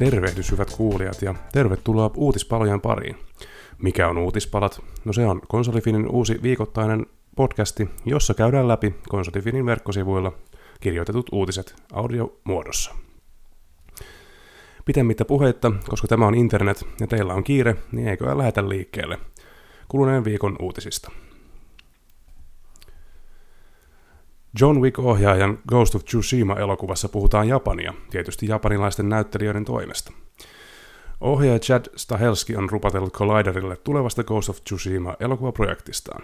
Tervehdys hyvät kuulijat ja tervetuloa uutispalojen pariin. Mikä on uutispalat? No se on Konsolifinin uusi viikoittainen podcasti, jossa käydään läpi Konsolifinin verkkosivuilla kirjoitetut uutiset audiomuodossa. Pitemmittä puheitta, koska tämä on internet ja teillä on kiire, niin eikö lähetä liikkeelle kuluneen viikon uutisista. John Wick-ohjaajan Ghost of Tsushima-elokuvassa puhutaan Japania, tietysti japanilaisten näyttelijöiden toimesta. Ohjaaja Chad Stahelski on rupatellut Colliderille tulevasta Ghost of Tsushima-elokuvaprojektistaan.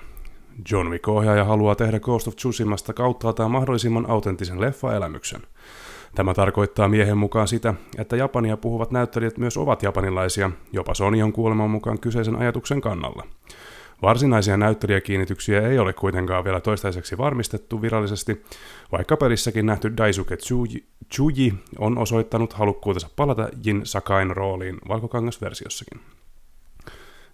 John Wick-ohjaaja haluaa tehdä Ghost of Tsushimasta kauttaaltaan mahdollisimman autenttisen leffaelämyksen. Tämä tarkoittaa miehen mukaan sitä, että Japania puhuvat näyttelijät myös ovat japanilaisia, jopa Sony on kuoleman mukaan kyseisen ajatuksen kannalla. Varsinaisia näyttelijäkiinnityksiä ei ole kuitenkaan vielä toistaiseksi varmistettu virallisesti, vaikka pelissäkin nähty Daisuke Tsuji on osoittanut halukkuutensa palata Jin Sakain rooliin valkokangasversiossakin.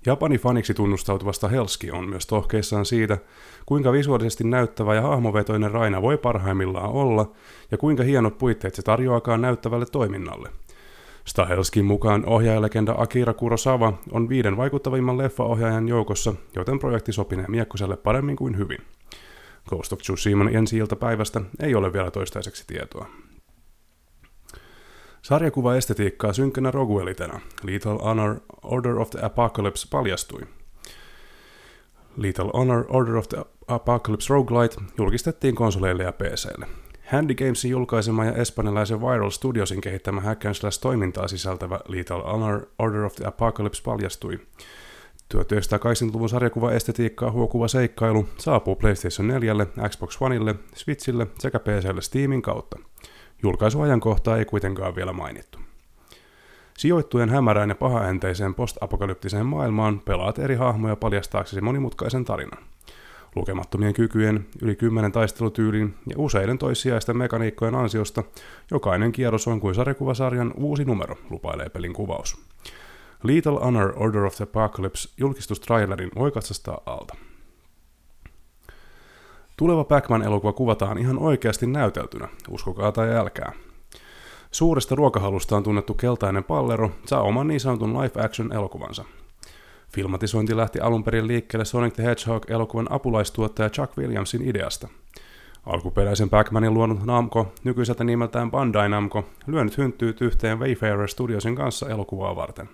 Japani faniksi tunnustautuvasta Helski on myös tohkeissaan siitä, kuinka visuaalisesti näyttävä ja hahmovetoinen Raina voi parhaimmillaan olla, ja kuinka hienot puitteet se tarjoakaan näyttävälle toiminnalle – Stahelskin mukaan ohjaajalegenda Akira Kurosawa on viiden vaikuttavimman leffaohjaajan joukossa, joten projekti sopinee Miekkoselle paremmin kuin hyvin. Ghost of Tsushiman ensi päivästä ei ole vielä toistaiseksi tietoa. Sarjakuva estetiikkaa synkkänä Roguelitena. Little Honor Order of the Apocalypse paljastui. Little Honor Order of the Apocalypse Roguelite julkistettiin konsoleille ja PClle. Handy Gamesin julkaisema ja espanjalaisen Viral Studiosin kehittämä hack and slash toimintaa sisältävä Lethal Honor Order of the Apocalypse paljastui. 1980-luvun sarjakuva-estetiikkaa huokuva seikkailu saapuu PlayStation 4, Xbox Oneille, Switchille sekä PClle Steamin kautta. Julkaisuajankohtaa ei kuitenkaan vielä mainittu. Sijoittuen hämärään ja pahaenteiseen post-apokalyptiseen maailmaan pelaat eri hahmoja paljastaaksesi monimutkaisen tarinan. Lukemattomien kykyjen, yli kymmenen taistelutyylin ja useiden toissijaisten mekaniikkojen ansiosta jokainen kierros on kuin sarjakuvasarjan uusi numero, lupailee pelin kuvaus. Lethal Honor Order of the Apocalypse julkistustrailerin voi katsastaa alta. Tuleva Pac-Man-elokuva kuvataan ihan oikeasti näyteltynä, uskokaa tai älkää. Suuresta ruokahalustaan tunnettu keltainen pallero saa oman niin sanotun live-action elokuvansa – Filmatisointi lähti alun perin liikkeelle Sonic the Hedgehog-elokuvan apulaistuottaja Chuck Williamsin ideasta. Alkuperäisen Pac-Manin luonut Namco, nykyiseltä nimeltään Bandai Namco, lyönyt hynttyyt yhteen Wayfarer Studiosin kanssa elokuvaa varten.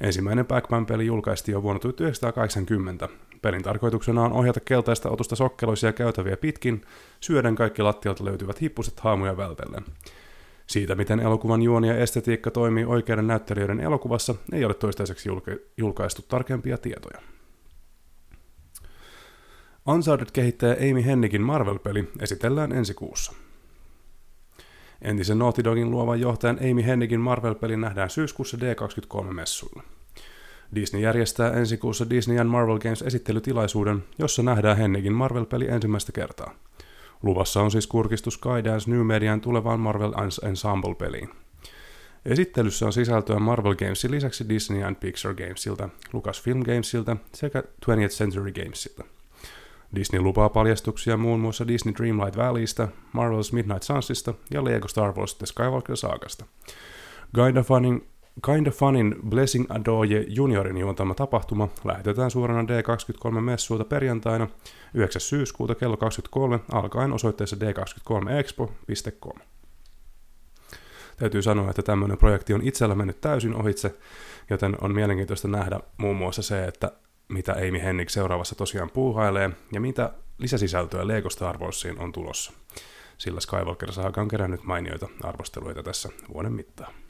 Ensimmäinen Pac-Man-peli julkaistiin jo vuonna 1980. Pelin tarkoituksena on ohjata keltaista otusta sokkeloisia käytäviä pitkin, syöden kaikki lattialta löytyvät hippuset haamuja vältellen. Siitä, miten elokuvan juoni ja estetiikka toimii oikeiden näyttelijöiden elokuvassa, ei ole toistaiseksi julka- julkaistu tarkempia tietoja. Uncharted-kehittäjä Amy Hennikin Marvel-peli esitellään ensi kuussa. Entisen Naughty Dogin luovan johtajan Amy Hennikin Marvel-peli nähdään syyskuussa D23-messuilla. Disney järjestää ensi kuussa Disney and Marvel Games esittelytilaisuuden, jossa nähdään Hennikin Marvel-peli ensimmäistä kertaa – Luvassa on siis kurkistus Skydance New Median tulevaan Marvel Ensemble-peliin. Esittelyssä on sisältöä Marvel Gamesin lisäksi Disney and Pixar Gamesilta, Lucasfilm Gamesilta sekä 20th Century Gamesilta. Disney lupaa paljastuksia muun muassa Disney Dreamlight Valleystä, Marvel's Midnight Sunsista ja Lego Star Wars The Skywalker Saagasta. Funning Kinda Funin Blessing Adoye Juniorin juontama tapahtuma lähetetään suorana D23-messuilta perjantaina 9. syyskuuta kello 23 alkaen osoitteessa d23expo.com. Täytyy sanoa, että tämmöinen projekti on itsellä mennyt täysin ohitse, joten on mielenkiintoista nähdä muun muassa se, että mitä Amy Hennig seuraavassa tosiaan puuhailee ja mitä lisäsisältöä Lego Star Warsiin on tulossa. Sillä Skywalker Saga on kerännyt mainioita arvosteluita tässä vuoden mittaan.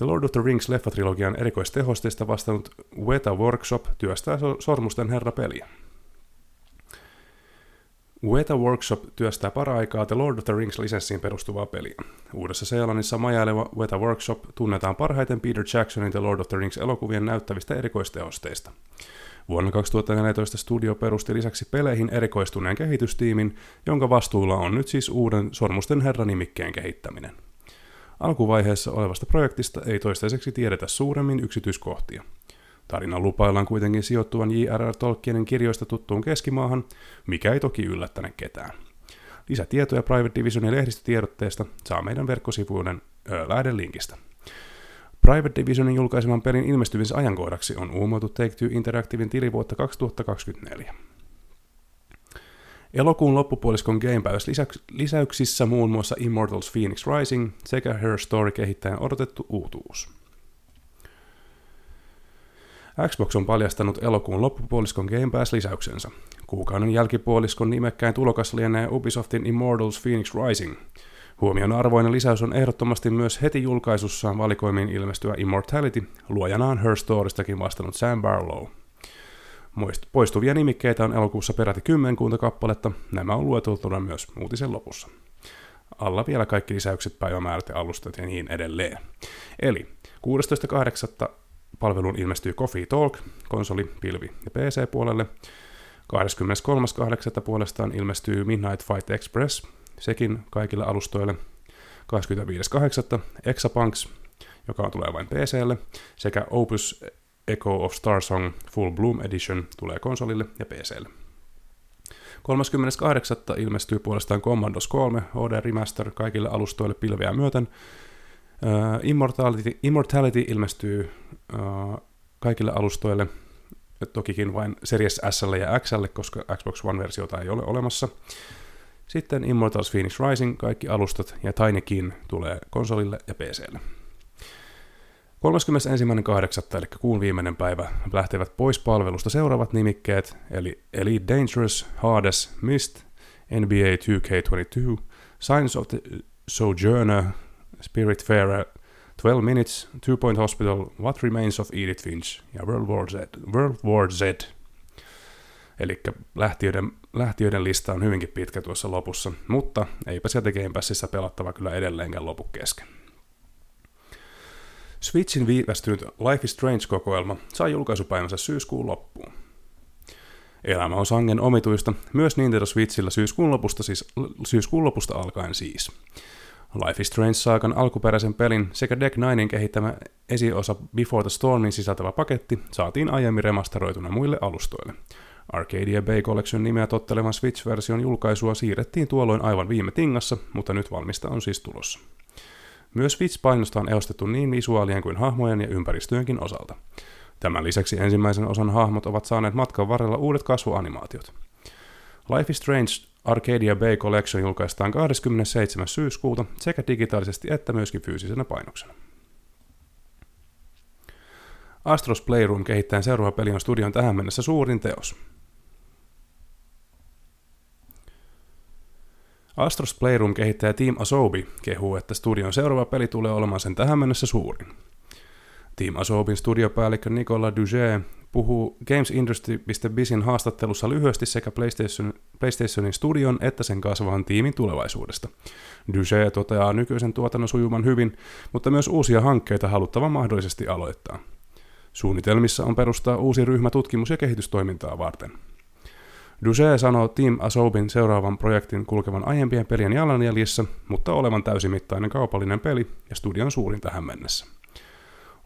The Lord of the Rings leffatrilogian erikoistehosteista vastannut Weta Workshop työstää Sormusten herra-peliä. Weta Workshop työstää paraikaa The Lord of the Rings-lisenssiin perustuvaa peliä. Uudessa Seelannissa majaileva Weta Workshop tunnetaan parhaiten Peter Jacksonin The Lord of the Rings-elokuvien näyttävistä erikoistehosteista. Vuonna 2014 studio perusti lisäksi peleihin erikoistuneen kehitystiimin, jonka vastuulla on nyt siis uuden Sormusten herra-nimikkeen kehittäminen. Alkuvaiheessa olevasta projektista ei toistaiseksi tiedetä suuremmin yksityiskohtia. Tarinan lupaillaan kuitenkin sijoittuvan J.R.R. Tolkienin kirjoista tuttuun keskimaahan, mikä ei toki yllättäne ketään. Lisätietoja Private Divisionin lehdistötiedotteesta saa meidän verkkosivuuden lähdelinkistä. Private Divisionin julkaiseman pelin ilmestymisajankohdaksi on uumoitu Take-Two Interactivein tilivuotta 2024. Elokuun loppupuoliskon Game Pass lisäyksissä muun muassa Immortals Phoenix Rising sekä Her Story kehittäjän odotettu uutuus. Xbox on paljastanut elokuun loppupuoliskon Game Pass-lisäyksensä. Kuukauden jälkipuoliskon nimekkäin tulokas lienee Ubisoftin Immortals Phoenix Rising. Huomion arvoinen lisäys on ehdottomasti myös heti julkaisussaan valikoimiin ilmestyvä Immortality, luojanaan Her Storiestakin vastannut Sam Barlow. Poistuvia nimikkeitä on elokuussa peräti kymmenkunta kappaletta, nämä on lueteltuna myös uutisen lopussa. Alla vielä kaikki lisäykset, päivämäärät ja alustat ja niin edelleen. Eli 16.8. palveluun ilmestyy Coffee Talk, konsoli, pilvi ja PC-puolelle. 23.8. puolestaan ilmestyy Midnight Fight Express, sekin kaikille alustoille. 25.8. Exapunks, joka tulee vain PClle, sekä Opus Echo of Starsong Full Bloom Edition tulee konsolille ja PClle. 38. ilmestyy puolestaan Commandos 3 HD Remaster kaikille alustoille pilveä myöten. Uh, Immortality, Immortality ilmestyy uh, kaikille alustoille, tokikin vain Series S ja X, koska Xbox One-versiota ei ole olemassa. Sitten Immortals Phoenix Rising, kaikki alustat, ja Tinykin tulee konsolille ja PClle. 31.8. eli kuun viimeinen päivä lähtevät pois palvelusta seuraavat nimikkeet, eli Elite Dangerous, Hades, Mist, NBA 2K22, Signs of the Sojourner, Spirit Fair, 12 Minutes, Two Point Hospital, What Remains of Edith Finch ja World War Z. World War Z. Eli lähtiöiden, lähtiöiden lista on hyvinkin pitkä tuossa lopussa, mutta eipä sieltä Game Passissa pelattava kyllä edelleenkään lopu kesken. Switchin viivästynyt Life is Strange-kokoelma saa julkaisupäivänsä syyskuun loppuun. Elämä on sangen omituista, myös Nintendo Switchillä syyskuun lopusta, siis, syyskuun lopusta alkaen siis. Life is Strange-saakan alkuperäisen pelin sekä Deck Ninein kehittämä esiosa Before the Stormin sisältävä paketti saatiin aiemmin remasteroituna muille alustoille. Arcadia Bay Collection nimeä tottelevan Switch-version julkaisua siirrettiin tuolloin aivan viime tingassa, mutta nyt valmista on siis tulossa. Myös Switch-painosta on eostettu niin visuaalien kuin hahmojen ja ympäristöjenkin osalta. Tämän lisäksi ensimmäisen osan hahmot ovat saaneet matkan varrella uudet kasvuanimaatiot. Life is Strange Arcadia Bay Collection julkaistaan 27. syyskuuta sekä digitaalisesti että myöskin fyysisenä painoksena. Astros Playroom kehittäen seuraava peli on studion tähän mennessä suurin teos. Astros Playroom kehittäjä Team Asobi kehuu, että studion seuraava peli tulee olemaan sen tähän mennessä suurin. Team Asobin studiopäällikkö Nicola Duge puhuu GamesIndustry.bizin haastattelussa lyhyesti sekä PlayStation, PlayStationin studion että sen kasvavan tiimin tulevaisuudesta. Duge toteaa nykyisen tuotannon sujuman hyvin, mutta myös uusia hankkeita haluttavan mahdollisesti aloittaa. Suunnitelmissa on perustaa uusi ryhmä tutkimus- ja kehitystoimintaa varten. Duce sanoo Team Asobin seuraavan projektin kulkevan aiempien pelien jalanjäljissä, mutta olevan täysimittainen kaupallinen peli ja studion suurin tähän mennessä.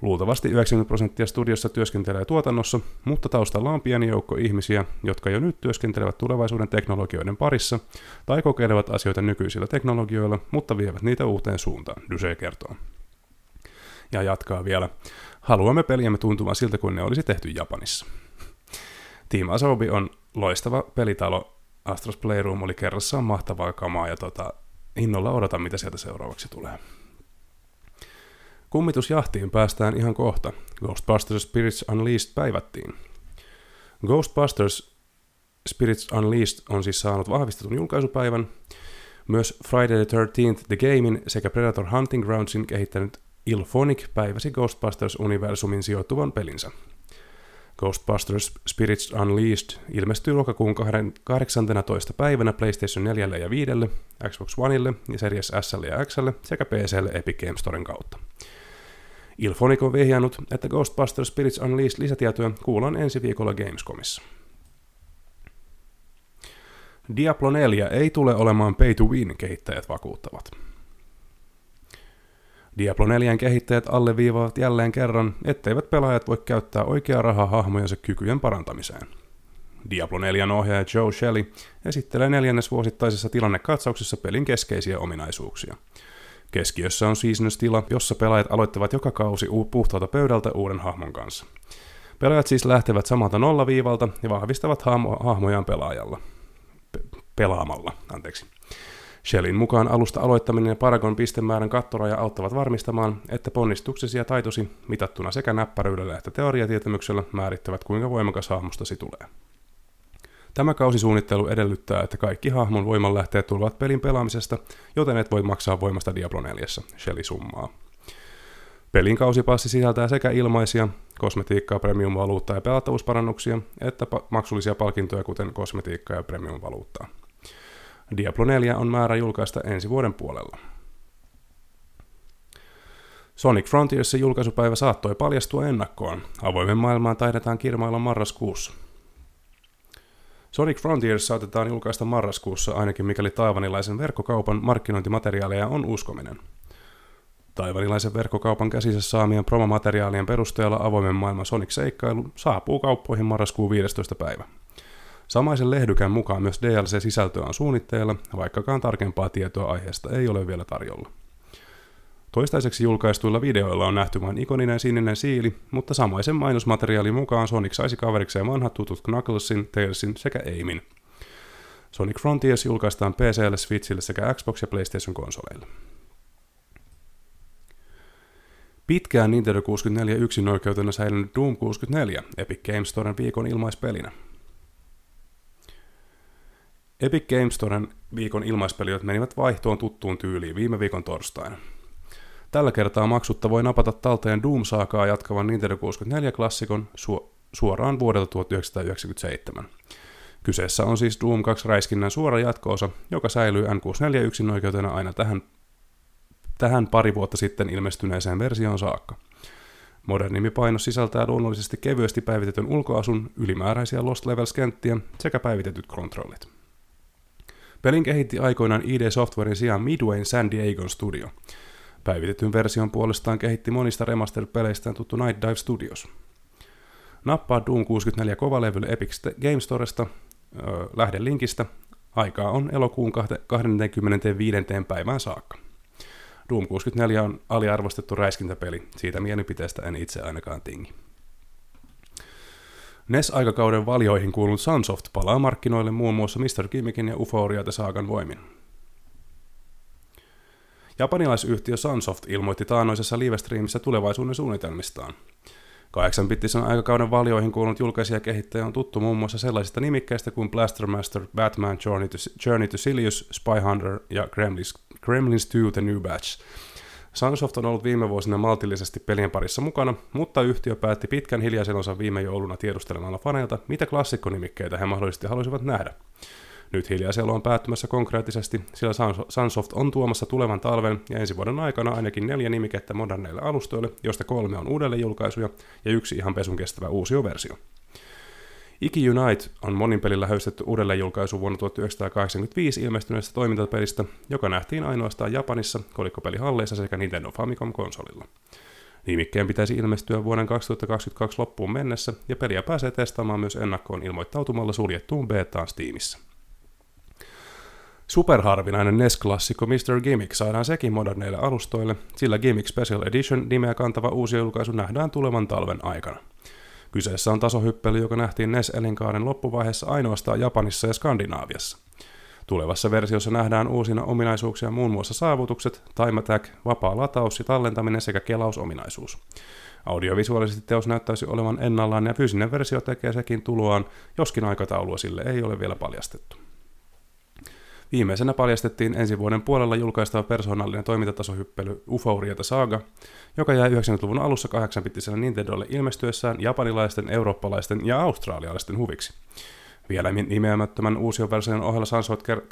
Luultavasti 90 prosenttia studiossa työskentelee tuotannossa, mutta taustalla on pieni joukko ihmisiä, jotka jo nyt työskentelevät tulevaisuuden teknologioiden parissa tai kokeilevat asioita nykyisillä teknologioilla, mutta vievät niitä uuteen suuntaan, Duce kertoo. Ja jatkaa vielä. Haluamme peliämme tuntumaan siltä kuin ne olisi tehty Japanissa. Team Asobi on loistava pelitalo. Astros Playroom oli kerrassaan mahtavaa kamaa ja tota, innolla odotan, mitä sieltä seuraavaksi tulee. Kummitusjahtiin päästään ihan kohta. Ghostbusters Spirits Unleashed päivättiin. Ghostbusters Spirits Unleashed on siis saanut vahvistetun julkaisupäivän. Myös Friday the 13th The Gamein sekä Predator Hunting Groundsin kehittänyt Ilphonic päiväsi Ghostbusters-universumin sijoittuvan pelinsä. Ghostbusters Spirits Unleashed ilmestyy lokakuun 18. päivänä PlayStation 4 ja 5, Xbox Oneille ja Series S ja X sekä PClle Epic Games Storen kautta. Ilphonic on vihjannut, että Ghostbusters Spirits Unleashed lisätietoja kuullaan ensi viikolla Gamescomissa. Diablo 4 ei tule olemaan pay to win, kehittäjät vakuuttavat. Diablo 4 kehittäjät alleviivaavat jälleen kerran, etteivät pelaajat voi käyttää oikeaa rahaa hahmojensa kykyjen parantamiseen. Diablo 4 ohjaaja Joe Shelley esittelee neljännesvuosittaisessa tilannekatsauksessa pelin keskeisiä ominaisuuksia. Keskiössä on Seasons-tila, jossa pelaajat aloittavat joka kausi puhtaalta pöydältä uuden hahmon kanssa. Pelaajat siis lähtevät samalta nollaviivalta ja vahvistavat hahmo- hahmojaan pelaajalla. Pe- pelaamalla, anteeksi. Shellin mukaan alusta aloittaminen ja Paragon pistemäärän kattoraja auttavat varmistamaan, että ponnistuksesi ja taitosi mitattuna sekä näppäryydellä että teoriatietämyksellä määrittävät kuinka voimakas hahmostasi tulee. Tämä kausisuunnittelu edellyttää, että kaikki hahmon voimanlähteet tulevat pelin pelaamisesta, joten et voi maksaa voimasta Diablo 4, Shelly summaa. Pelin kausipassi sisältää sekä ilmaisia, kosmetiikkaa, premium-valuuttaa ja pelattavuusparannuksia, että pa- maksullisia palkintoja, kuten kosmetiikkaa ja premium-valuuttaa. Diablo 4 on määrä julkaista ensi vuoden puolella. Sonic Frontiersin julkaisupäivä saattoi paljastua ennakkoon. Avoimen maailmaan taidetaan kirmailla marraskuussa. Sonic Frontiers saatetaan julkaista marraskuussa ainakin mikäli taivanilaisen verkkokaupan markkinointimateriaaleja on uskominen. Taivanilaisen verkkokaupan käsissä saamien promomateriaalien perusteella avoimen maailman Sonic-seikkailu saapuu kauppoihin marraskuun 15. päivä. Samaisen lehdykän mukaan myös DLC-sisältöä on suunnitteilla, vaikkakaan tarkempaa tietoa aiheesta ei ole vielä tarjolla. Toistaiseksi julkaistuilla videoilla on nähty vain ikoninen sininen siili, mutta samaisen mainosmateriaalin mukaan Sonic saisi kaverikseen vanhat tutut Knucklesin, Tailsin sekä Aimin. Sonic Frontiers julkaistaan PClle, Switchille sekä Xbox- ja PlayStation-konsoleille. Pitkään Nintendo 64 yksin oikeutena säilynyt Doom 64 Epic Games Storen viikon ilmaispelinä. Epic Games Storen viikon ilmaispeliot menivät vaihtoon tuttuun tyyliin viime viikon torstaina. Tällä kertaa maksutta voi napata talteen Doom-saakaa jatkavan Nintendo 64-klassikon su- suoraan vuodelta 1997. Kyseessä on siis Doom 2 räiskinnän suora jatkoosa, joka säilyy N64 yksin oikeutena aina tähän, tähän pari vuotta sitten ilmestyneeseen versioon saakka. Modernimpi painos sisältää luonnollisesti kevyesti päivitetyn ulkoasun, ylimääräisiä Lost Levels-kenttiä sekä päivitetyt kontrollit. Pelin kehitti aikoinaan ID Softwarein sijaan Midwayn San Diego Studio. Päivitetyn version puolestaan kehitti monista remastered-peleistään tuttu Night Dive Studios. Nappaa Doom 64 kovalevylle Epic Game Storesta, öö, lähde linkistä. Aikaa on elokuun 25. päivään saakka. Doom 64 on aliarvostettu räiskintäpeli, siitä mielipiteestä en itse ainakaan tingi. NES-aikakauden valioihin kuulunut Sunsoft palaa markkinoille muun muassa Mr. Gimmickin ja Euphoria Saagan voimin. Japanilaisyhtiö Sunsoft ilmoitti taannoisessa livestreamissä tulevaisuuden suunnitelmistaan. 8-bittisen aikakauden valioihin kuulunut julkaisija kehittäjä on tuttu muun muassa sellaisista nimikkeistä kuin Blaster Master, Batman, Journey to, Journey to Silius, Spy Hunter ja Gremlins, Gremlins 2 The New Batch. Sunsoft on ollut viime vuosina maltillisesti pelien parissa mukana, mutta yhtiö päätti pitkän hiljaisen osan viime jouluna tiedustelemalla faneilta, mitä klassikkonimikkeitä he mahdollisesti haluaisivat nähdä. Nyt hiljaiselo on päättymässä konkreettisesti, sillä Sunsoft on tuomassa tulevan talven ja ensi vuoden aikana ainakin neljä nimikettä moderneille alustoille, joista kolme on uudelleenjulkaisuja ja yksi ihan pesun kestävä uusioversio. Iki Unite on monin pelillä höystetty uudelleenjulkaisu vuonna 1985 ilmestyneestä toimintapelistä, joka nähtiin ainoastaan Japanissa, kolikkopelihalleissa sekä Nintendo Famicom-konsolilla. Nimikkeen pitäisi ilmestyä vuoden 2022 loppuun mennessä, ja peliä pääsee testaamaan myös ennakkoon ilmoittautumalla suljettuun betaan Steamissa. Superharvinainen NES-klassikko Mr. Gimmick saadaan sekin moderneille alustoille, sillä Gimmick Special Edition nimeä kantava uusi julkaisu nähdään tulevan talven aikana. Kyseessä on tasohyppely, joka nähtiin NES-elinkaaren loppuvaiheessa ainoastaan Japanissa ja Skandinaaviassa. Tulevassa versiossa nähdään uusina ominaisuuksia muun muassa saavutukset, time attack, vapaa lataus ja tallentaminen sekä kelausominaisuus. Audiovisuaalisesti teos näyttäisi olevan ennallaan ja fyysinen versio tekee sekin tuloaan, joskin aikataulua sille ei ole vielä paljastettu. Viimeisenä paljastettiin ensi vuoden puolella julkaistava persoonallinen toimintatasohyppely Euphoria Saga, joka jäi 90-luvun alussa 8-bittisenä Nintendolle ilmestyessään japanilaisten, eurooppalaisten ja australialaisten huviksi. Vielä nimeämättömän uusion version ohella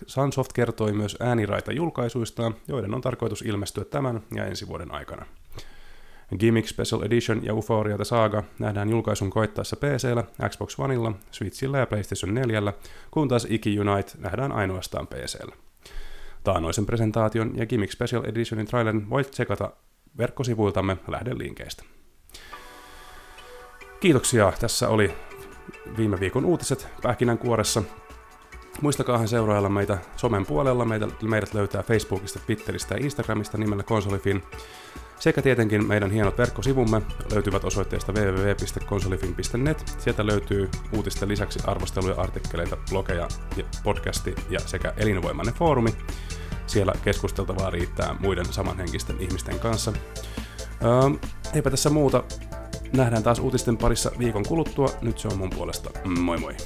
Sunsoft kertoi myös ääniraita julkaisuistaan, joiden on tarkoitus ilmestyä tämän ja ensi vuoden aikana. Gimmick Special Edition ja Euphoria The Saga nähdään julkaisun koittaessa PCllä, Xbox Oneilla, Switchillä ja PlayStation 4, kun taas Iki Unite nähdään ainoastaan PCllä. Taanoisen presentaation ja Gimmick Special Editionin trailerin voit tsekata verkkosivuiltamme lähdelinkeistä. Kiitoksia. Tässä oli viime viikon uutiset pähkinänkuoressa. Muistakaahan seurailla meitä somen puolella. Meidät löytää Facebookista, Twitteristä ja Instagramista nimellä Konsolifin. Sekä tietenkin meidän hienot verkkosivumme löytyvät osoitteesta www.konsolifin.net. Sieltä löytyy uutisten lisäksi arvosteluja, artikkeleita, blogeja, podcasti ja sekä elinvoimainen foorumi. Siellä keskusteltavaa riittää muiden samanhenkisten ihmisten kanssa. Öö, eipä tässä muuta. Nähdään taas uutisten parissa viikon kuluttua. Nyt se on mun puolesta. Moi moi!